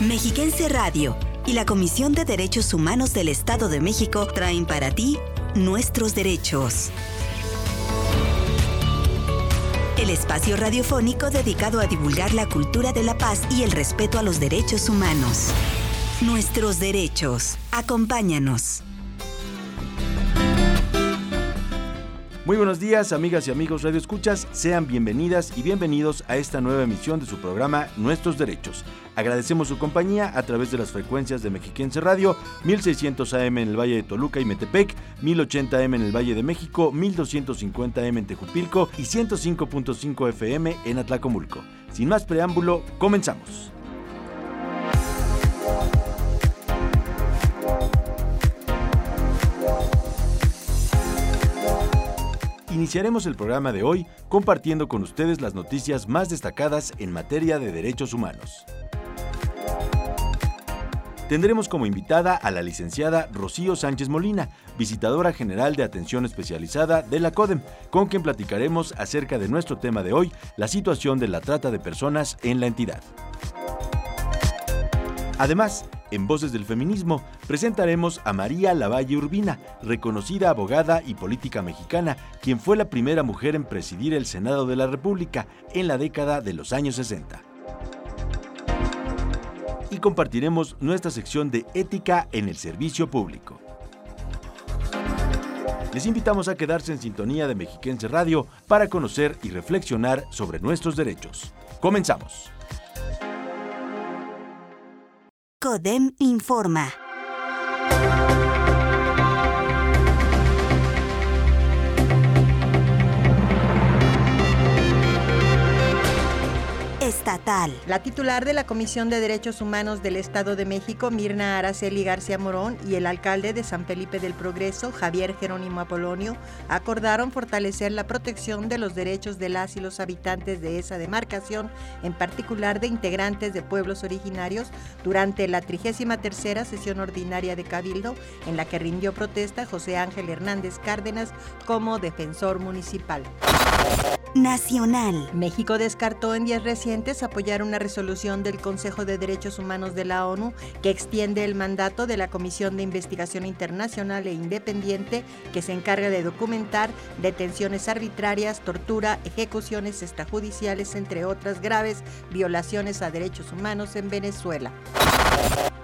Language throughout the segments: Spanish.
Mexiquense Radio y la Comisión de Derechos Humanos del Estado de México traen para ti nuestros derechos. El espacio radiofónico dedicado a divulgar la cultura de la paz y el respeto a los derechos humanos. Nuestros derechos. Acompáñanos. Muy buenos días, amigas y amigos Radio Escuchas. Sean bienvenidas y bienvenidos a esta nueva emisión de su programa Nuestros Derechos. Agradecemos su compañía a través de las frecuencias de Mexiquense Radio, 1600 AM en el Valle de Toluca y Metepec, 1080 AM en el Valle de México, 1250 AM en Tejupilco y 105.5 FM en Atlacomulco. Sin más preámbulo, comenzamos. Iniciaremos el programa de hoy compartiendo con ustedes las noticias más destacadas en materia de derechos humanos. Tendremos como invitada a la licenciada Rocío Sánchez Molina, visitadora general de atención especializada de la CODEM, con quien platicaremos acerca de nuestro tema de hoy, la situación de la trata de personas en la entidad. Además, en Voces del Feminismo presentaremos a María Lavalle Urbina, reconocida abogada y política mexicana, quien fue la primera mujer en presidir el Senado de la República en la década de los años 60. Y compartiremos nuestra sección de ética en el servicio público. Les invitamos a quedarse en sintonía de Mexiquense Radio para conocer y reflexionar sobre nuestros derechos. Comenzamos. CODEM informa. Estatal. La titular de la Comisión de Derechos Humanos del Estado de México, Mirna Araceli García Morón, y el alcalde de San Felipe del Progreso, Javier Jerónimo Apolonio, acordaron fortalecer la protección de los derechos de las y los habitantes de esa demarcación, en particular de integrantes de pueblos originarios, durante la 33 sesión ordinaria de Cabildo, en la que rindió protesta José Ángel Hernández Cárdenas como defensor municipal. Nacional. México descartó en días recientes apoyar una resolución del Consejo de Derechos Humanos de la ONU que extiende el mandato de la Comisión de Investigación Internacional e Independiente que se encarga de documentar detenciones arbitrarias, tortura, ejecuciones extrajudiciales, entre otras graves violaciones a derechos humanos en Venezuela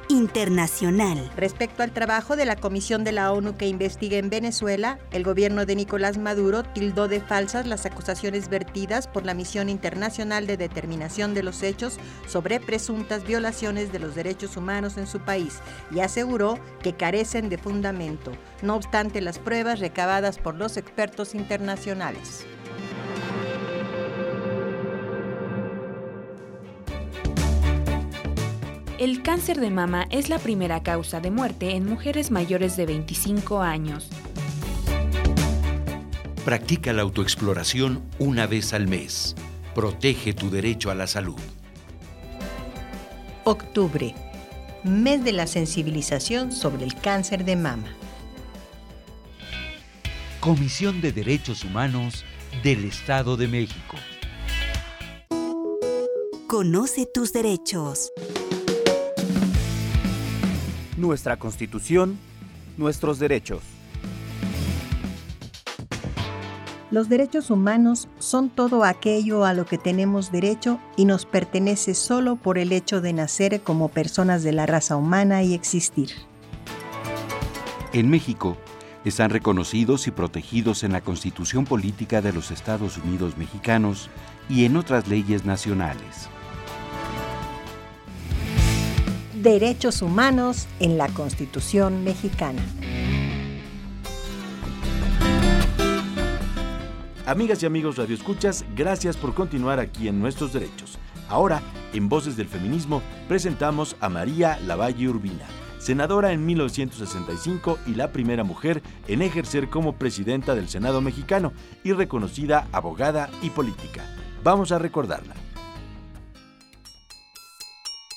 internacional. Respecto al trabajo de la Comisión de la ONU que investiga en Venezuela, el gobierno de Nicolás Maduro tildó de falsas las acusaciones vertidas por la Misión Internacional de Determinación de los Hechos sobre presuntas violaciones de los derechos humanos en su país y aseguró que carecen de fundamento, no obstante las pruebas recabadas por los expertos internacionales. El cáncer de mama es la primera causa de muerte en mujeres mayores de 25 años. Practica la autoexploración una vez al mes. Protege tu derecho a la salud. Octubre, mes de la sensibilización sobre el cáncer de mama. Comisión de Derechos Humanos del Estado de México. Conoce tus derechos nuestra Constitución, nuestros derechos. Los derechos humanos son todo aquello a lo que tenemos derecho y nos pertenece solo por el hecho de nacer como personas de la raza humana y existir. En México, están reconocidos y protegidos en la Constitución Política de los Estados Unidos Mexicanos y en otras leyes nacionales. Derechos humanos en la Constitución mexicana. Amigas y amigos radioescuchas, gracias por continuar aquí en Nuestros Derechos. Ahora, en Voces del Feminismo, presentamos a María Lavalle Urbina, senadora en 1965 y la primera mujer en ejercer como presidenta del Senado mexicano y reconocida abogada y política. Vamos a recordarla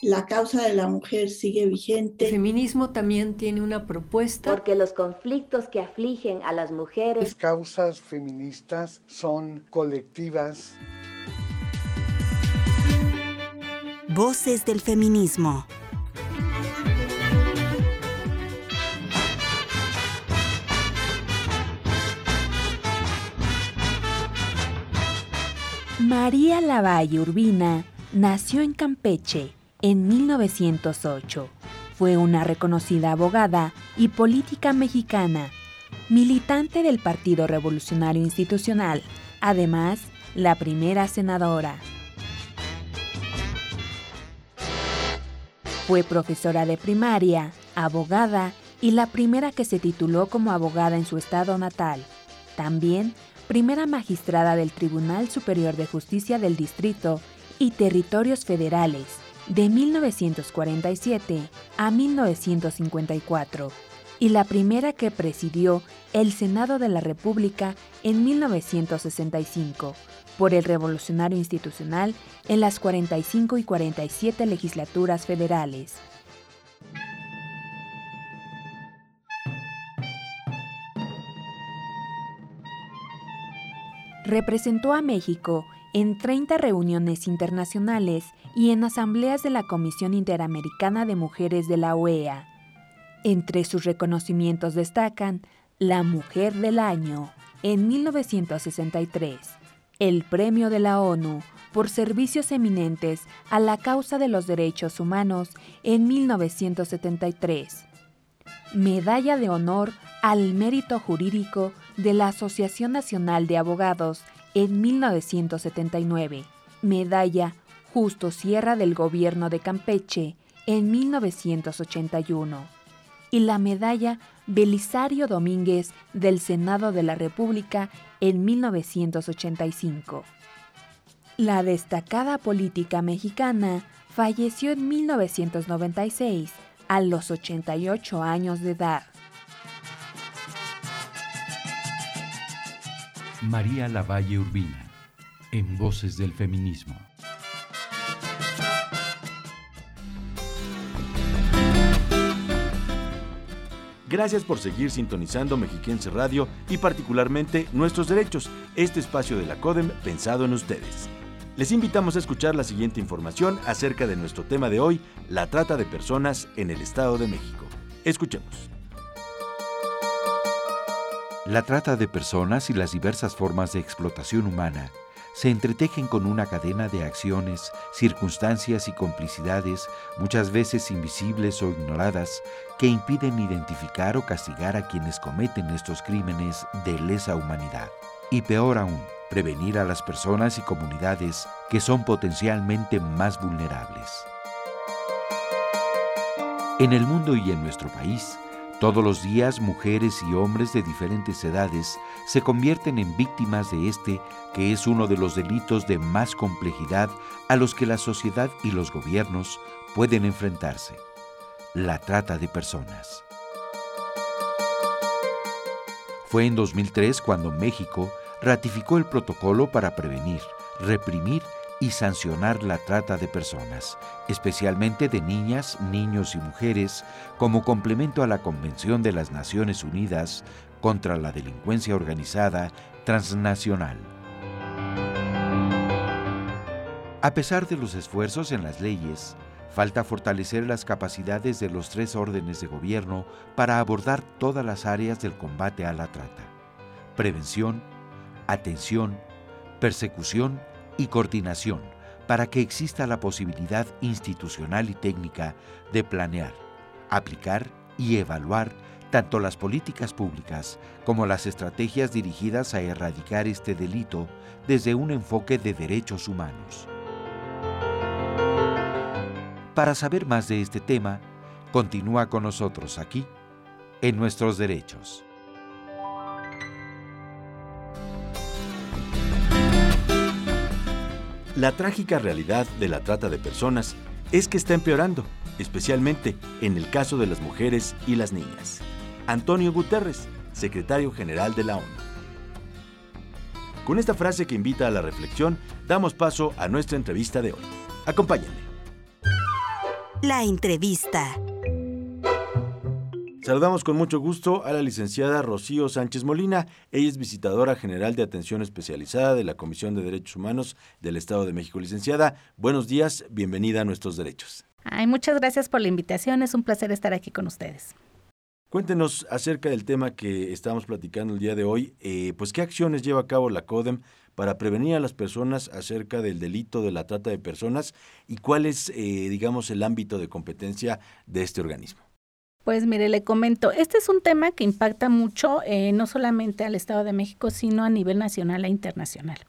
la causa de la mujer sigue vigente. El feminismo también tiene una propuesta. Porque los conflictos que afligen a las mujeres. Las causas feministas son colectivas. Voces del feminismo. María Lavalle Urbina nació en Campeche en 1908. Fue una reconocida abogada y política mexicana, militante del Partido Revolucionario Institucional, además la primera senadora. Fue profesora de primaria, abogada y la primera que se tituló como abogada en su estado natal. También primera magistrada del Tribunal Superior de Justicia del Distrito y Territorios Federales de 1947 a 1954 y la primera que presidió el Senado de la República en 1965 por el Revolucionario Institucional en las 45 y 47 legislaturas federales. Representó a México en 30 reuniones internacionales y en asambleas de la Comisión Interamericana de Mujeres de la OEA. Entre sus reconocimientos destacan la Mujer del Año en 1963, el Premio de la ONU por servicios eminentes a la causa de los derechos humanos en 1973, Medalla de Honor al Mérito Jurídico de la Asociación Nacional de Abogados en 1979, Medalla Justo Sierra del Gobierno de Campeche en 1981 y la Medalla Belisario Domínguez del Senado de la República en 1985. La destacada política mexicana falleció en 1996 a los 88 años de edad. María Lavalle Urbina, en Voces del Feminismo. Gracias por seguir sintonizando Mexiquense Radio y particularmente Nuestros Derechos, este espacio de la CODEM pensado en ustedes. Les invitamos a escuchar la siguiente información acerca de nuestro tema de hoy, la trata de personas en el Estado de México. Escuchemos. La trata de personas y las diversas formas de explotación humana se entretejen con una cadena de acciones, circunstancias y complicidades, muchas veces invisibles o ignoradas, que impiden identificar o castigar a quienes cometen estos crímenes de lesa humanidad. Y peor aún, prevenir a las personas y comunidades que son potencialmente más vulnerables. En el mundo y en nuestro país, todos los días mujeres y hombres de diferentes edades se convierten en víctimas de este, que es uno de los delitos de más complejidad a los que la sociedad y los gobiernos pueden enfrentarse, la trata de personas. Fue en 2003 cuando México ratificó el protocolo para prevenir, reprimir y sancionar la trata de personas, especialmente de niñas, niños y mujeres, como complemento a la Convención de las Naciones Unidas contra la Delincuencia Organizada Transnacional. A pesar de los esfuerzos en las leyes, falta fortalecer las capacidades de los tres órdenes de gobierno para abordar todas las áreas del combate a la trata. Prevención, atención, persecución y coordinación para que exista la posibilidad institucional y técnica de planear, aplicar y evaluar tanto las políticas públicas como las estrategias dirigidas a erradicar este delito desde un enfoque de derechos humanos. Para saber más de este tema, continúa con nosotros aquí, en Nuestros Derechos. La trágica realidad de la trata de personas es que está empeorando, especialmente en el caso de las mujeres y las niñas. Antonio Guterres, secretario general de la ONU. Con esta frase que invita a la reflexión, damos paso a nuestra entrevista de hoy. Acompáñenme. La entrevista. Saludamos con mucho gusto a la licenciada Rocío Sánchez Molina. Ella es visitadora general de atención especializada de la Comisión de Derechos Humanos del Estado de México. Licenciada, buenos días, bienvenida a Nuestros Derechos. Ay, muchas gracias por la invitación, es un placer estar aquí con ustedes. Cuéntenos acerca del tema que estamos platicando el día de hoy, eh, pues qué acciones lleva a cabo la CODEM para prevenir a las personas acerca del delito de la trata de personas y cuál es, eh, digamos, el ámbito de competencia de este organismo? Pues mire, le comento, este es un tema que impacta mucho eh, no solamente al Estado de México, sino a nivel nacional e internacional.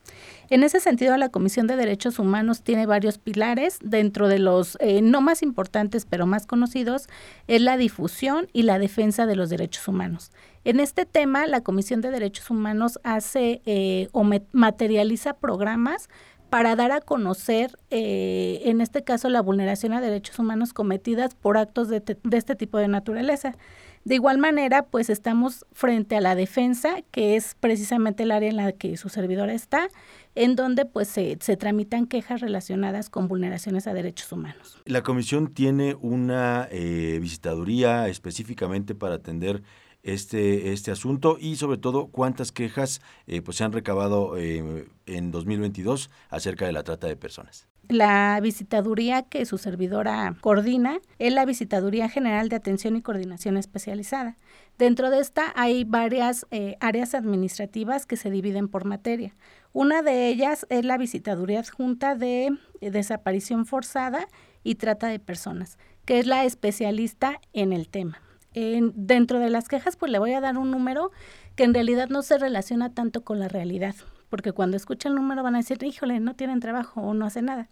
En ese sentido, la Comisión de Derechos Humanos tiene varios pilares, dentro de los eh, no más importantes, pero más conocidos, es la difusión y la defensa de los derechos humanos. En este tema, la Comisión de Derechos Humanos hace eh, o materializa programas para dar a conocer, eh, en este caso, la vulneración a derechos humanos cometidas por actos de, este tipo de naturaleza. De igual manera, pues estamos frente a la defensa, que es precisamente el área en la que su servidora está, en donde pues se, tramitan quejas relacionadas con vulneraciones a derechos humanos. La comisión tiene una eh, visitaduría específicamente para atender este, este asunto y sobre todo cuántas quejas eh, pues se han recabado eh, en 2022 acerca de la trata de personas. La visitaduría que su servidora coordina es la Visitaduría General de Atención y Coordinación Especializada. Dentro de esta hay varias eh, áreas administrativas que se dividen por materia. Una de ellas es la Visitaduría Adjunta de Desaparición Forzada y Trata de Personas, que es la especialista en el tema dentro de las quejas, pues le voy a dar un número que en realidad no se relaciona tanto con la realidad, porque cuando escuchan el número van a decir, híjole, no tienen trabajo o no hacen nada.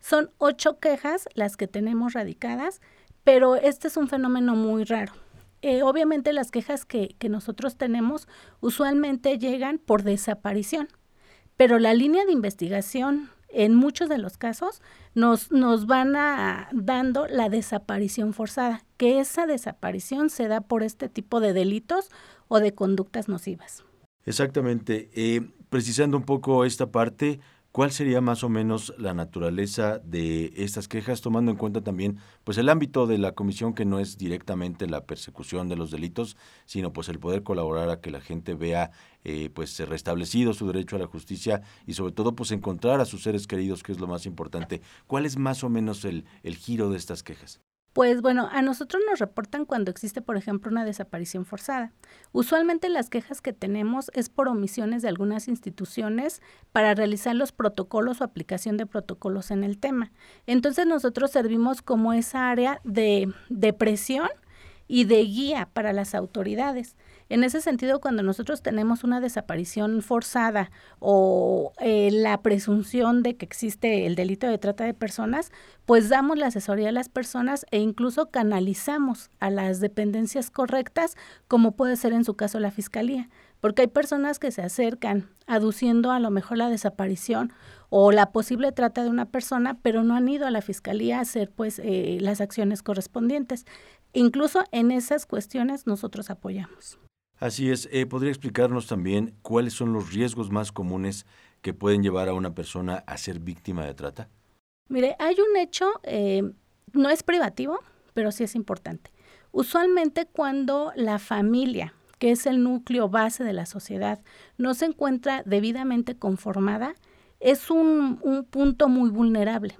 Son ocho quejas las que tenemos radicadas, pero este es un fenómeno muy raro. Eh, obviamente las quejas que, que nosotros tenemos usualmente llegan por desaparición, pero la línea de investigación en muchos de los casos nos, nos van a dando la desaparición forzada, que esa desaparición se da por este tipo de delitos o de conductas nocivas. Exactamente. Eh, precisando un poco esta parte, ¿Cuál sería más o menos la naturaleza de estas quejas, tomando en cuenta también pues el ámbito de la comisión que no es directamente la persecución de los delitos, sino pues el poder colaborar a que la gente vea eh, pues restablecido su derecho a la justicia y sobre todo pues encontrar a sus seres queridos, que es lo más importante. ¿Cuál es más o menos el, el giro de estas quejas? Pues bueno, a nosotros nos reportan cuando existe, por ejemplo, una desaparición forzada. Usualmente las quejas que tenemos es por omisiones de algunas instituciones para realizar los protocolos o aplicación de protocolos en el tema. Entonces nosotros servimos como esa área de, de presión y de guía para las autoridades. En ese sentido, cuando nosotros tenemos una desaparición forzada o eh, la presunción de que existe el delito de trata de personas, pues damos la asesoría a las personas e incluso canalizamos a las dependencias correctas, como puede ser en su caso la Fiscalía, porque hay personas que se acercan aduciendo a lo mejor la desaparición o la posible trata de una persona, pero no han ido a la Fiscalía a hacer pues eh, las acciones correspondientes. Incluso en esas cuestiones nosotros apoyamos. Así es. Eh, ¿Podría explicarnos también cuáles son los riesgos más comunes que pueden llevar a una persona a ser víctima de trata? Mire, hay un hecho, eh, no es privativo, pero sí es importante. Usualmente cuando la familia, que es el núcleo base de la sociedad, no se encuentra debidamente conformada, es un, un punto muy vulnerable.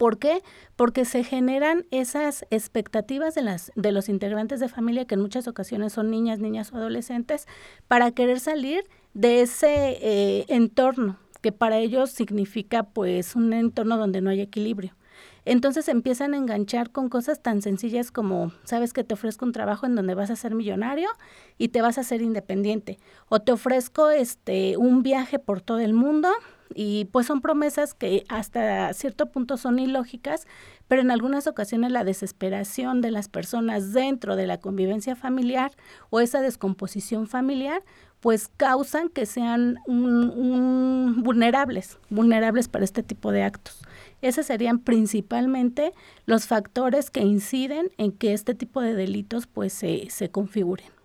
¿Por qué? Porque se generan esas expectativas de, las, de los integrantes de familia, que en muchas ocasiones son niñas, niñas o adolescentes, para querer salir de ese eh, entorno que para ellos significa pues un entorno donde no hay equilibrio. Entonces empiezan a enganchar con cosas tan sencillas como, sabes que te ofrezco un trabajo en donde vas a ser millonario y te vas a ser independiente, o te ofrezco este un viaje por todo el mundo y pues son promesas que hasta cierto punto son ilógicas, pero en algunas ocasiones la desesperación de las personas dentro de la convivencia familiar o esa descomposición familiar pues causan que sean vulnerables, vulnerables para este tipo de actos. Esos serían principalmente los factores que inciden en que este tipo de delitos pues se, se configuren.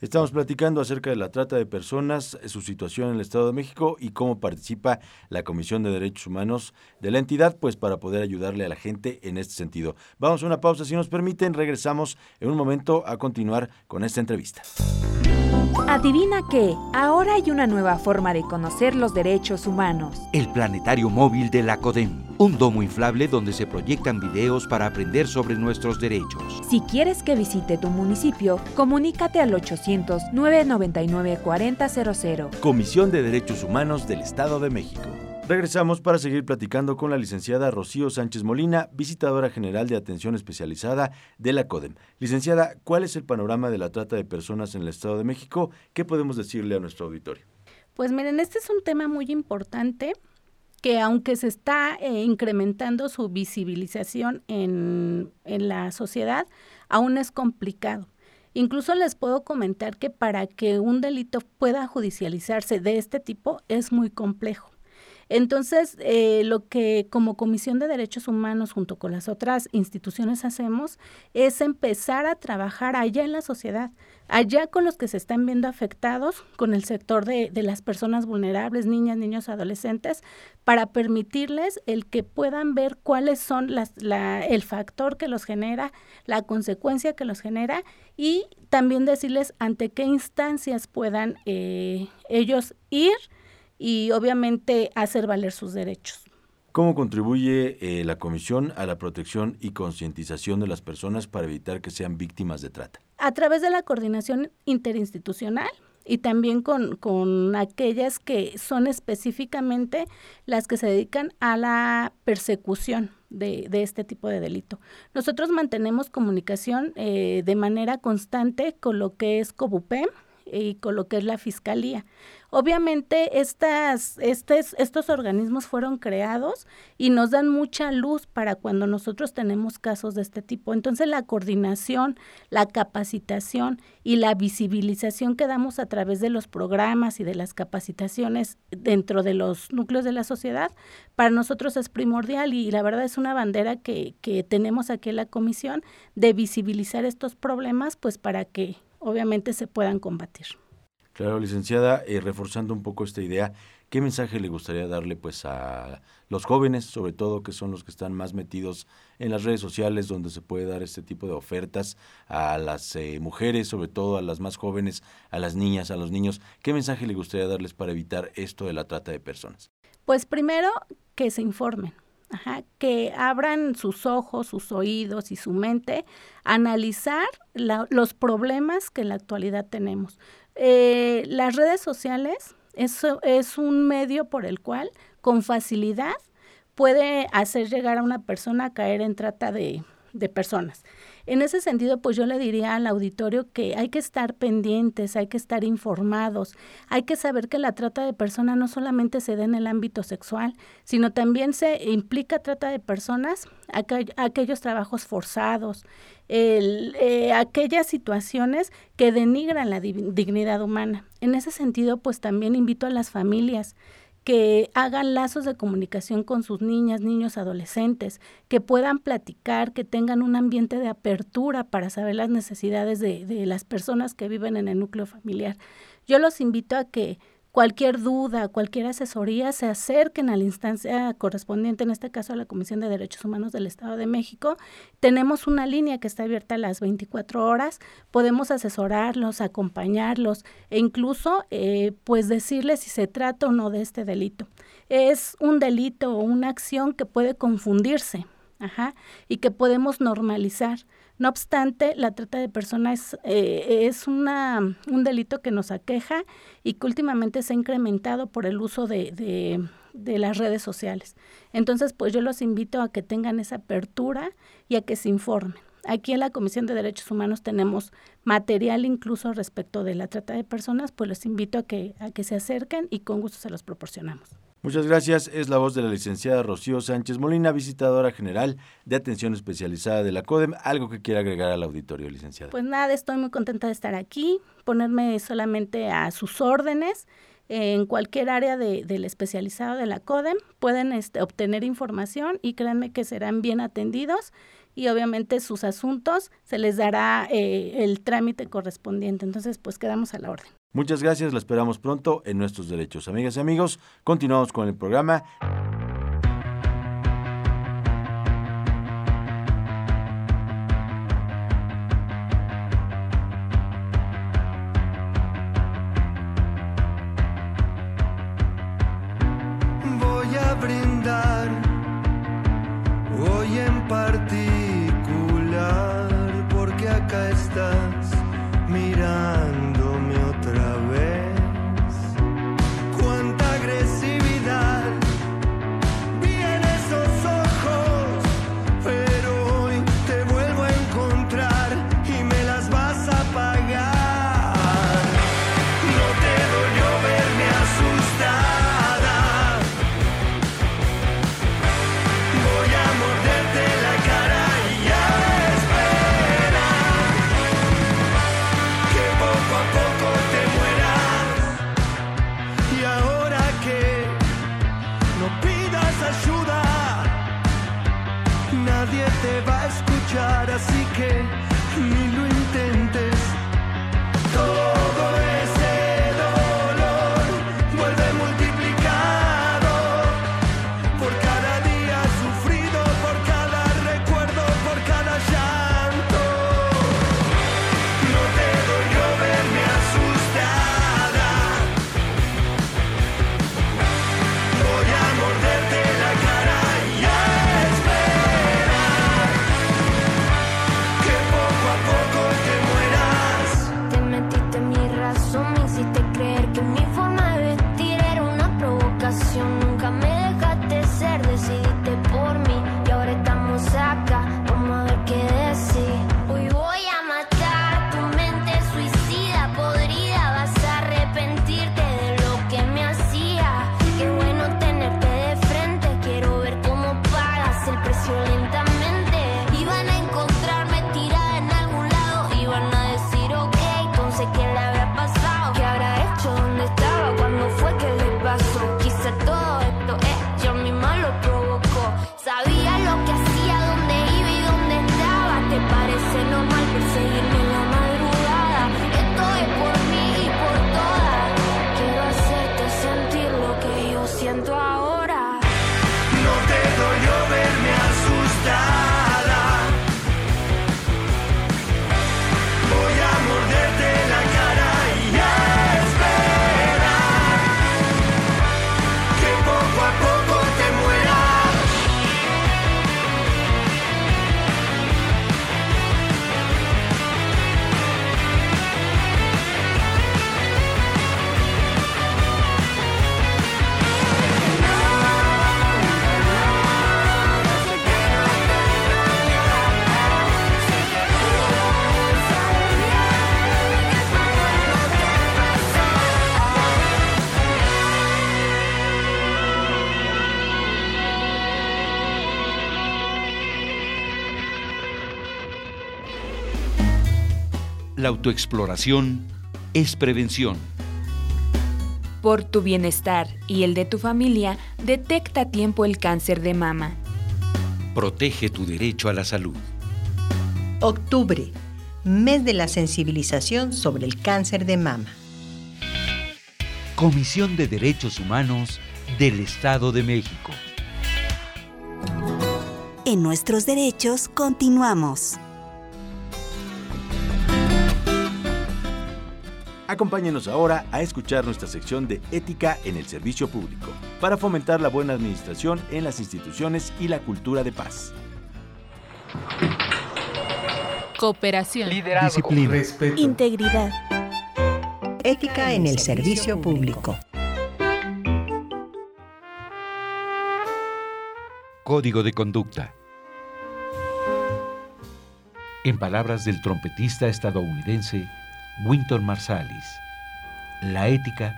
Estamos platicando acerca de la trata de personas, su situación en el Estado de México y cómo participa la Comisión de Derechos Humanos de la entidad, pues para poder ayudarle a la gente en este sentido. Vamos a una pausa, si nos permiten, regresamos en un momento a continuar con esta entrevista. Adivina qué, ahora hay una nueva forma de conocer los derechos humanos. El planetario móvil de la CODEM, un domo inflable donde se proyectan videos para aprender sobre nuestros derechos. Si quieres que visite tu municipio, comunícate al 800-999-4000. Comisión de Derechos Humanos del Estado de México. Regresamos para seguir platicando con la licenciada Rocío Sánchez Molina, visitadora general de atención especializada de la CODEM. Licenciada, ¿cuál es el panorama de la trata de personas en el Estado de México? ¿Qué podemos decirle a nuestro auditorio? Pues miren, este es un tema muy importante que aunque se está eh, incrementando su visibilización en, en la sociedad, aún es complicado. Incluso les puedo comentar que para que un delito pueda judicializarse de este tipo es muy complejo. Entonces, eh, lo que como Comisión de Derechos Humanos junto con las otras instituciones hacemos es empezar a trabajar allá en la sociedad, allá con los que se están viendo afectados, con el sector de, de las personas vulnerables, niñas, niños, adolescentes, para permitirles el que puedan ver cuáles son las, la, el factor que los genera, la consecuencia que los genera y también decirles ante qué instancias puedan eh, ellos ir y obviamente hacer valer sus derechos. ¿Cómo contribuye eh, la Comisión a la protección y concientización de las personas para evitar que sean víctimas de trata? A través de la coordinación interinstitucional y también con, con aquellas que son específicamente las que se dedican a la persecución de, de, este tipo de delito. Nosotros mantenemos comunicación eh, de manera constante con lo que es COBUPEM y con lo que es la Fiscalía. Obviamente estas, estes, estos organismos fueron creados y nos dan mucha luz para cuando nosotros tenemos casos de este tipo. Entonces la coordinación, la capacitación y la visibilización que damos a través de los programas y de las capacitaciones dentro de los núcleos de la sociedad, para nosotros es primordial y la verdad es una bandera que, que tenemos aquí en la comisión de visibilizar estos problemas, pues para que obviamente se puedan combatir. Claro, licenciada, eh, reforzando un poco esta idea, ¿qué mensaje le gustaría darle pues a los jóvenes, sobre todo que son los que están más metidos en las redes sociales donde se puede dar este tipo de ofertas a las eh, mujeres, sobre todo a las más jóvenes, a las niñas, a los niños? ¿Qué mensaje le gustaría darles para evitar esto de la trata de personas? Pues primero que se informen. Ajá, que abran sus ojos, sus oídos y su mente analizar la, los problemas que en la actualidad tenemos. Eh, las redes sociales es, es un medio por el cual con facilidad puede hacer llegar a una persona a caer en trata de, de personas. En ese sentido, pues yo le diría al auditorio que hay que estar pendientes, hay que estar informados, hay que saber que la trata de personas no solamente se da en el ámbito sexual, sino también se implica trata de personas, aquellos trabajos forzados, eh, aquellas situaciones que denigran la dignidad humana. En ese sentido, pues también invito a las familias que hagan lazos de comunicación con sus niñas, niños, adolescentes, que puedan platicar, que tengan un ambiente de apertura para saber las necesidades de, de las personas que viven en el núcleo familiar. Yo los invito a que cualquier duda, cualquier asesoría, se acerquen a la instancia correspondiente, en este caso a la Comisión de Derechos Humanos del Estado de México. Tenemos una línea que está abierta a las 24 horas, podemos asesorarlos, acompañarlos e incluso eh, pues decirles si se trata o no de este delito. Es un delito o una acción que puede confundirse ajá, y que podemos normalizar. No obstante, la trata de personas eh, es una, un delito que nos aqueja y que últimamente se ha incrementado por el uso de, de, de las redes sociales. Entonces, pues yo los invito a que tengan esa apertura y a que se informen. Aquí en la Comisión de Derechos Humanos tenemos material incluso respecto de la trata de personas, pues los invito a que, a que se acerquen y con gusto se los proporcionamos. Muchas gracias. Es la voz de la licenciada Rocío Sánchez Molina, visitadora general de atención especializada de la CODEM. ¿Algo que quiera agregar al auditorio, licenciada? Pues nada, estoy muy contenta de estar aquí, ponerme solamente a sus órdenes. En cualquier área de, del especializado de la CODEM pueden este, obtener información y créanme que serán bien atendidos y obviamente sus asuntos se les dará eh, el trámite correspondiente. Entonces, pues quedamos a la orden. Muchas gracias, la esperamos pronto en nuestros derechos. Amigas y amigos, continuamos con el programa. La autoexploración es prevención. Por tu bienestar y el de tu familia, detecta a tiempo el cáncer de mama. Protege tu derecho a la salud. Octubre, mes de la sensibilización sobre el cáncer de mama. Comisión de Derechos Humanos del Estado de México. En nuestros derechos continuamos. Acompáñenos ahora a escuchar nuestra sección de Ética en el Servicio Público, para fomentar la buena administración en las instituciones y la cultura de paz. Cooperación. Disciplina. Respeto. Integridad. Ética en el servicio público. Código de conducta. En palabras del trompetista estadounidense Winton Marsalis, la ética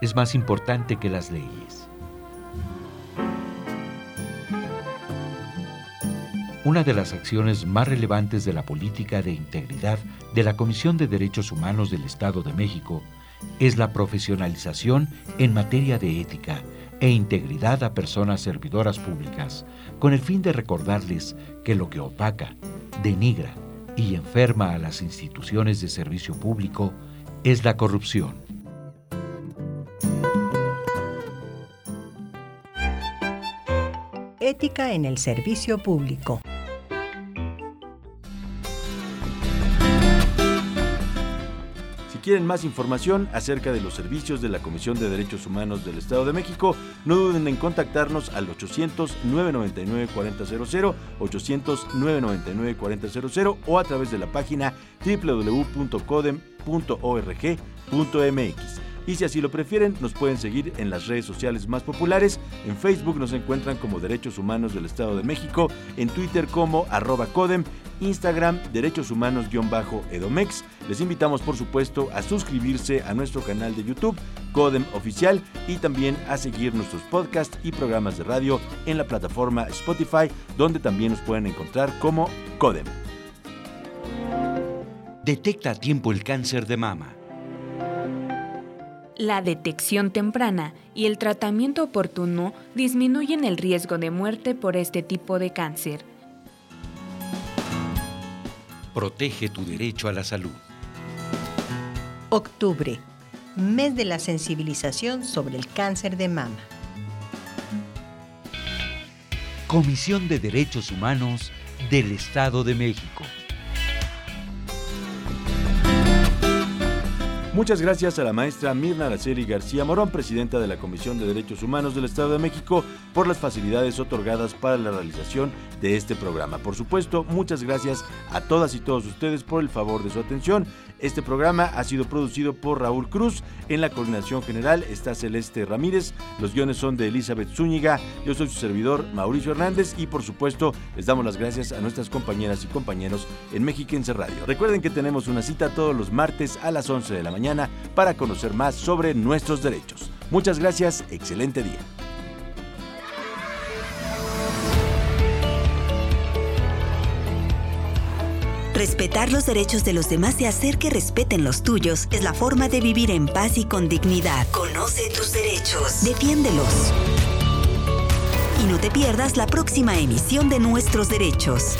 es más importante que las leyes. Una de las acciones más relevantes de la política de integridad de la Comisión de Derechos Humanos del Estado de México es la profesionalización en materia de ética e integridad a personas servidoras públicas, con el fin de recordarles que lo que opaca, denigra y enferma a las instituciones de servicio público es la corrupción. Ética en el servicio público. Quieren más información acerca de los servicios de la Comisión de Derechos Humanos del Estado de México, no duden en contactarnos al 800-999-4000, 800-999-4000 o a través de la página www.codem.org.mx. Y si así lo prefieren, nos pueden seguir en las redes sociales más populares. En Facebook nos encuentran como Derechos Humanos del Estado de México, en Twitter como arroba Codem, Instagram Derechos Humanos-Edomex. Les invitamos por supuesto a suscribirse a nuestro canal de YouTube, Codem Oficial, y también a seguir nuestros podcasts y programas de radio en la plataforma Spotify, donde también nos pueden encontrar como Codem. Detecta a tiempo el cáncer de mama. La detección temprana y el tratamiento oportuno disminuyen el riesgo de muerte por este tipo de cáncer. Protege tu derecho a la salud. Octubre, mes de la sensibilización sobre el cáncer de mama. Comisión de Derechos Humanos del Estado de México. Muchas gracias a la maestra Mirna Araceli García Morón, presidenta de la Comisión de Derechos Humanos del Estado de México, por las facilidades otorgadas para la realización de este programa. Por supuesto, muchas gracias a todas y todos ustedes por el favor de su atención. Este programa ha sido producido por Raúl Cruz. En la coordinación general está Celeste Ramírez. Los guiones son de Elizabeth Zúñiga. Yo soy su servidor, Mauricio Hernández. Y por supuesto, les damos las gracias a nuestras compañeras y compañeros en Mexiquense Radio. Recuerden que tenemos una cita todos los martes a las 11 de la para conocer más sobre nuestros derechos. Muchas gracias. Excelente día. Respetar los derechos de los demás y hacer que respeten los tuyos es la forma de vivir en paz y con dignidad. Conoce tus derechos. Defiéndelos. Y no te pierdas la próxima emisión de Nuestros Derechos.